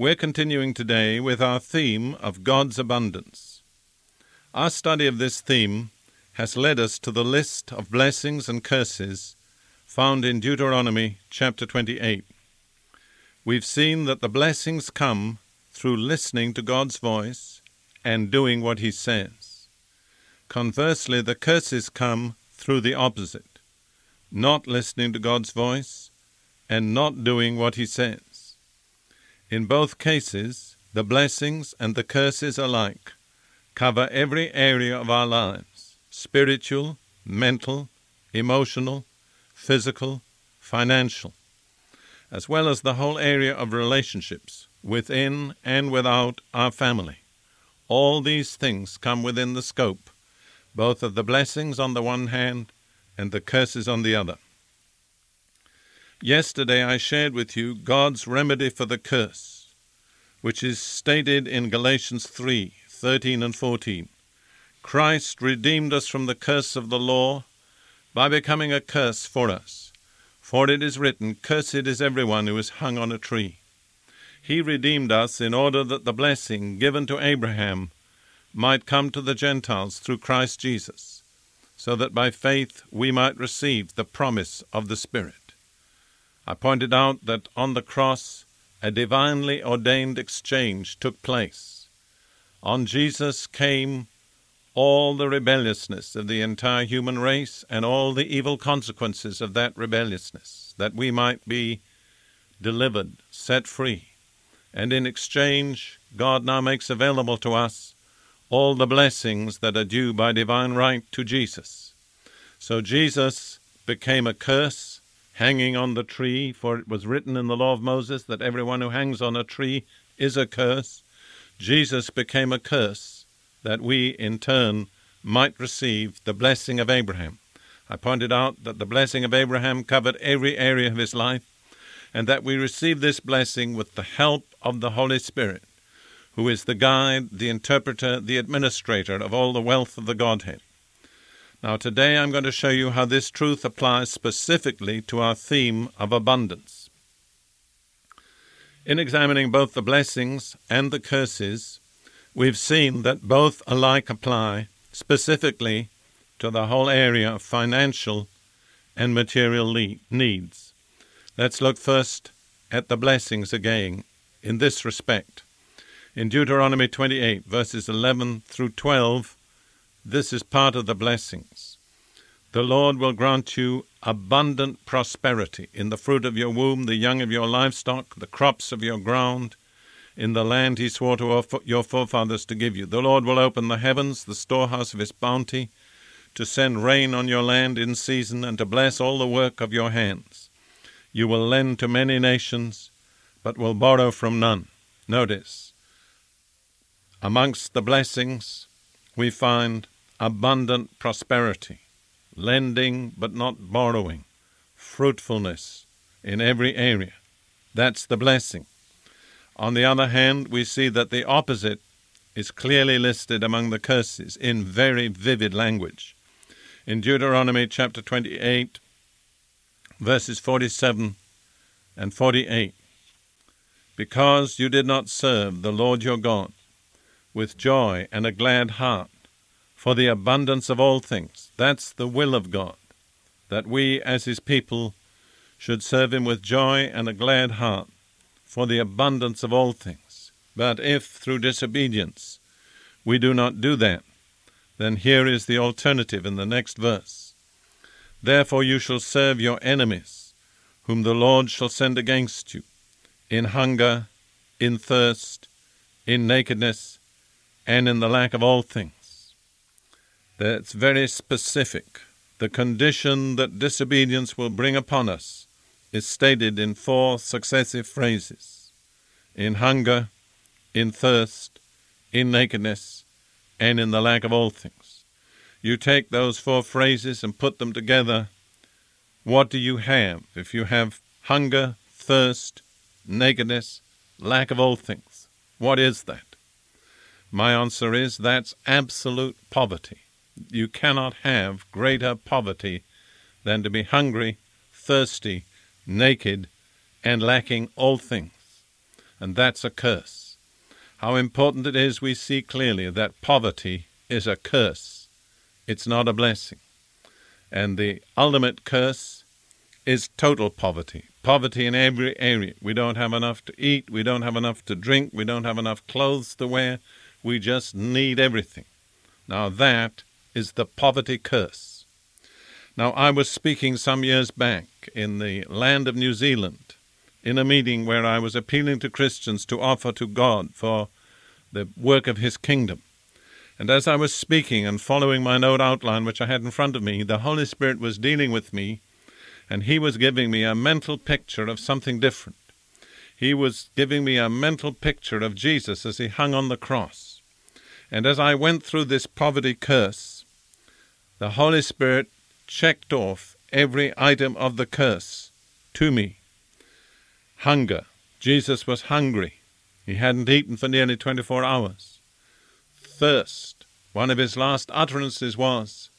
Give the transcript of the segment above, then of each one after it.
We're continuing today with our theme of God's abundance. Our study of this theme has led us to the list of blessings and curses found in Deuteronomy chapter 28. We've seen that the blessings come through listening to God's voice and doing what He says. Conversely, the curses come through the opposite not listening to God's voice and not doing what He says. In both cases, the blessings and the curses alike cover every area of our lives spiritual, mental, emotional, physical, financial, as well as the whole area of relationships within and without our family. All these things come within the scope both of the blessings on the one hand and the curses on the other. Yesterday I shared with you God's remedy for the curse, which is stated in Galatians 3 13 and 14. Christ redeemed us from the curse of the law by becoming a curse for us. For it is written, Cursed is everyone who is hung on a tree. He redeemed us in order that the blessing given to Abraham might come to the Gentiles through Christ Jesus, so that by faith we might receive the promise of the Spirit. I pointed out that on the cross a divinely ordained exchange took place. On Jesus came all the rebelliousness of the entire human race and all the evil consequences of that rebelliousness, that we might be delivered, set free. And in exchange, God now makes available to us all the blessings that are due by divine right to Jesus. So Jesus became a curse hanging on the tree, for it was written in the law of Moses that everyone who hangs on a tree is a curse. Jesus became a curse that we, in turn, might receive the blessing of Abraham. I pointed out that the blessing of Abraham covered every area of his life, and that we receive this blessing with the help of the Holy Spirit, who is the guide, the interpreter, the administrator of all the wealth of the Godhead. Now, today I'm going to show you how this truth applies specifically to our theme of abundance. In examining both the blessings and the curses, we've seen that both alike apply specifically to the whole area of financial and material needs. Let's look first at the blessings again in this respect. In Deuteronomy 28, verses 11 through 12, this is part of the blessings. The Lord will grant you abundant prosperity in the fruit of your womb, the young of your livestock, the crops of your ground, in the land he swore to your forefathers to give you. The Lord will open the heavens, the storehouse of his bounty, to send rain on your land in season, and to bless all the work of your hands. You will lend to many nations, but will borrow from none. Notice, amongst the blessings, we find abundant prosperity, lending but not borrowing, fruitfulness in every area. That's the blessing. On the other hand, we see that the opposite is clearly listed among the curses in very vivid language. In Deuteronomy chapter 28, verses 47 and 48, because you did not serve the Lord your God with joy and a glad heart, for the abundance of all things. That's the will of God, that we as His people should serve Him with joy and a glad heart for the abundance of all things. But if through disobedience we do not do that, then here is the alternative in the next verse. Therefore you shall serve your enemies, whom the Lord shall send against you, in hunger, in thirst, in nakedness, and in the lack of all things. That's very specific. the condition that disobedience will bring upon us is stated in four successive phrases in hunger, in thirst, in nakedness, and in the lack of all things. You take those four phrases and put them together. What do you have if you have hunger, thirst, nakedness, lack of all things? What is that? My answer is that's absolute poverty. You cannot have greater poverty than to be hungry, thirsty, naked, and lacking all things. And that's a curse. How important it is we see clearly that poverty is a curse. It's not a blessing. And the ultimate curse is total poverty. Poverty in every area. We don't have enough to eat. We don't have enough to drink. We don't have enough clothes to wear. We just need everything. Now that is the poverty curse. Now, I was speaking some years back in the land of New Zealand in a meeting where I was appealing to Christians to offer to God for the work of His kingdom. And as I was speaking and following my note outline, which I had in front of me, the Holy Spirit was dealing with me, and He was giving me a mental picture of something different. He was giving me a mental picture of Jesus as He hung on the cross. And as I went through this poverty curse, the Holy Spirit checked off every item of the curse to me. Hunger. Jesus was hungry. He hadn't eaten for nearly 24 hours. Thirst. One of his last utterances was,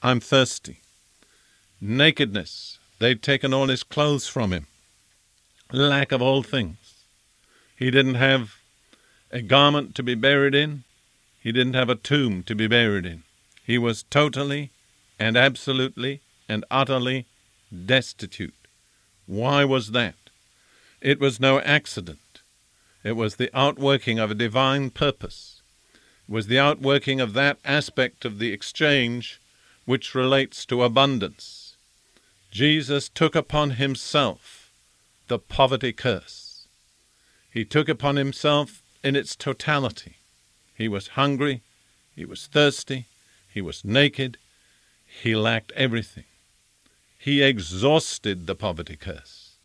I'm thirsty. Nakedness. They'd taken all his clothes from him. Lack of all things. He didn't have a garment to be buried in. He didn't have a tomb to be buried in. He was totally and absolutely and utterly destitute. Why was that? It was no accident. It was the outworking of a divine purpose. It was the outworking of that aspect of the exchange which relates to abundance. Jesus took upon himself the poverty curse. He took upon himself in its totality. He was hungry, he was thirsty, he was naked, he lacked everything. He exhausted the poverty curse.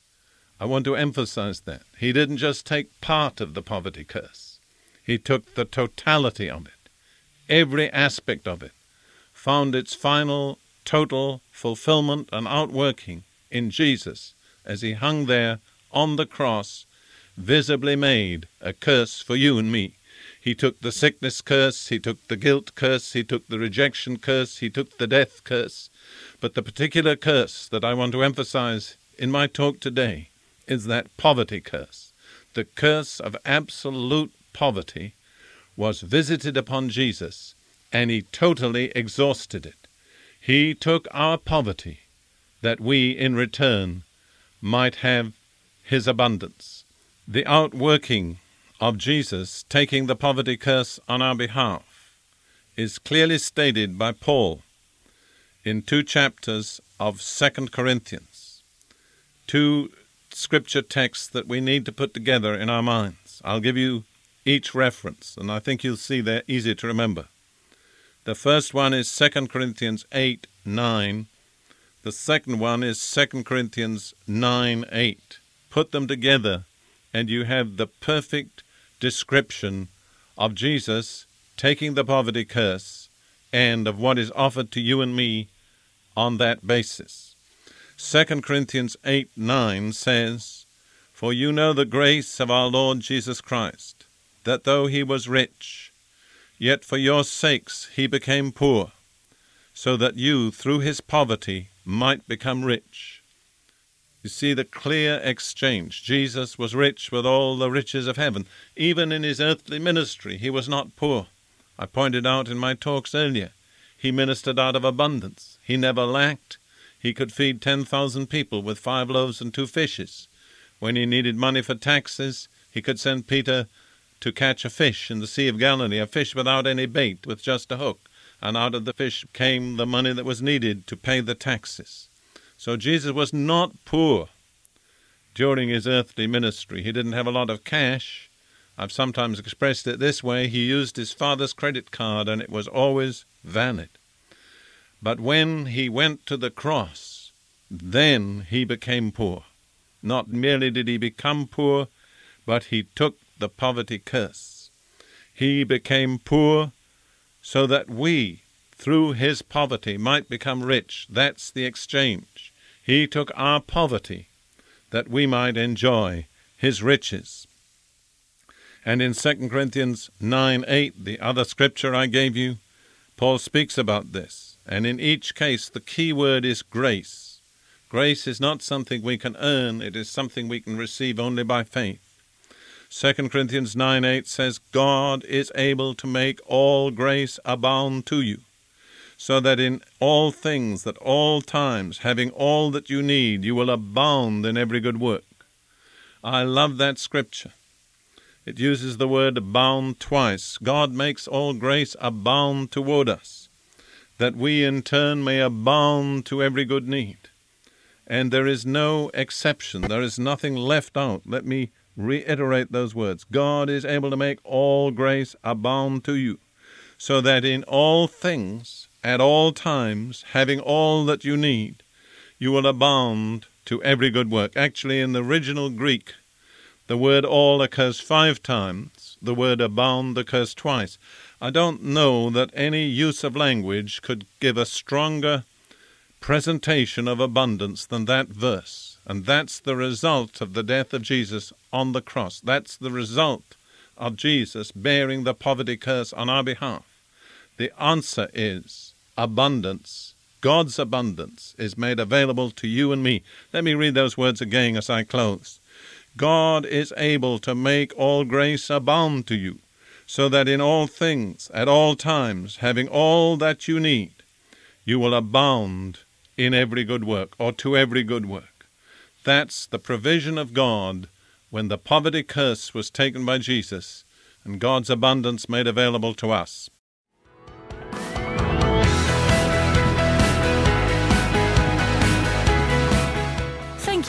I want to emphasize that. He didn't just take part of the poverty curse, he took the totality of it. Every aspect of it found its final, total fulfillment and outworking in Jesus as he hung there on the cross, visibly made a curse for you and me. He took the sickness curse, he took the guilt curse, he took the rejection curse, he took the death curse. But the particular curse that I want to emphasize in my talk today is that poverty curse. The curse of absolute poverty was visited upon Jesus, and he totally exhausted it. He took our poverty that we, in return, might have his abundance. The outworking of Jesus taking the poverty curse on our behalf is clearly stated by Paul in two chapters of Second Corinthians. Two scripture texts that we need to put together in our minds. I'll give you each reference, and I think you'll see they're easy to remember. The first one is 2 Corinthians 8 9. The second one is 2 Corinthians 9 8. Put them together, and you have the perfect description of Jesus taking the poverty curse and of what is offered to you and me on that basis. 2 Corinthians 8 9 says, For you know the grace of our Lord Jesus Christ, that though he was rich, yet for your sakes he became poor, so that you through his poverty might become rich. You see the clear exchange. Jesus was rich with all the riches of heaven. Even in his earthly ministry, he was not poor. I pointed out in my talks earlier, he ministered out of abundance. He never lacked. He could feed 10,000 people with five loaves and two fishes. When he needed money for taxes, he could send Peter to catch a fish in the Sea of Galilee, a fish without any bait, with just a hook, and out of the fish came the money that was needed to pay the taxes. So Jesus was not poor during his earthly ministry. He didn't have a lot of cash. I've sometimes expressed it this way he used his father's credit card, and it was always valid. But when he went to the cross, then he became poor. Not merely did he become poor, but he took the poverty curse. He became poor so that we, through his poverty, might become rich. That's the exchange. He took our poverty that we might enjoy his riches. And in 2 Corinthians 9 8, the other scripture I gave you, Paul speaks about this. And in each case, the key word is grace. Grace is not something we can earn, it is something we can receive only by faith. 2 Corinthians 9 8 says, God is able to make all grace abound to you, so that in all things, at all times, having all that you need, you will abound in every good work. I love that scripture. It uses the word abound twice. God makes all grace abound toward us, that we in turn may abound to every good need. And there is no exception, there is nothing left out. Let me reiterate those words. God is able to make all grace abound to you, so that in all things, at all times, having all that you need, you will abound to every good work. Actually, in the original Greek, the word all occurs five times, the word abound occurs twice. I don't know that any use of language could give a stronger presentation of abundance than that verse. And that's the result of the death of Jesus on the cross. That's the result of Jesus bearing the poverty curse on our behalf. The answer is abundance. God's abundance is made available to you and me. Let me read those words again as I close. God is able to make all grace abound to you, so that in all things, at all times, having all that you need, you will abound in every good work, or to every good work. That's the provision of God when the poverty curse was taken by Jesus and God's abundance made available to us.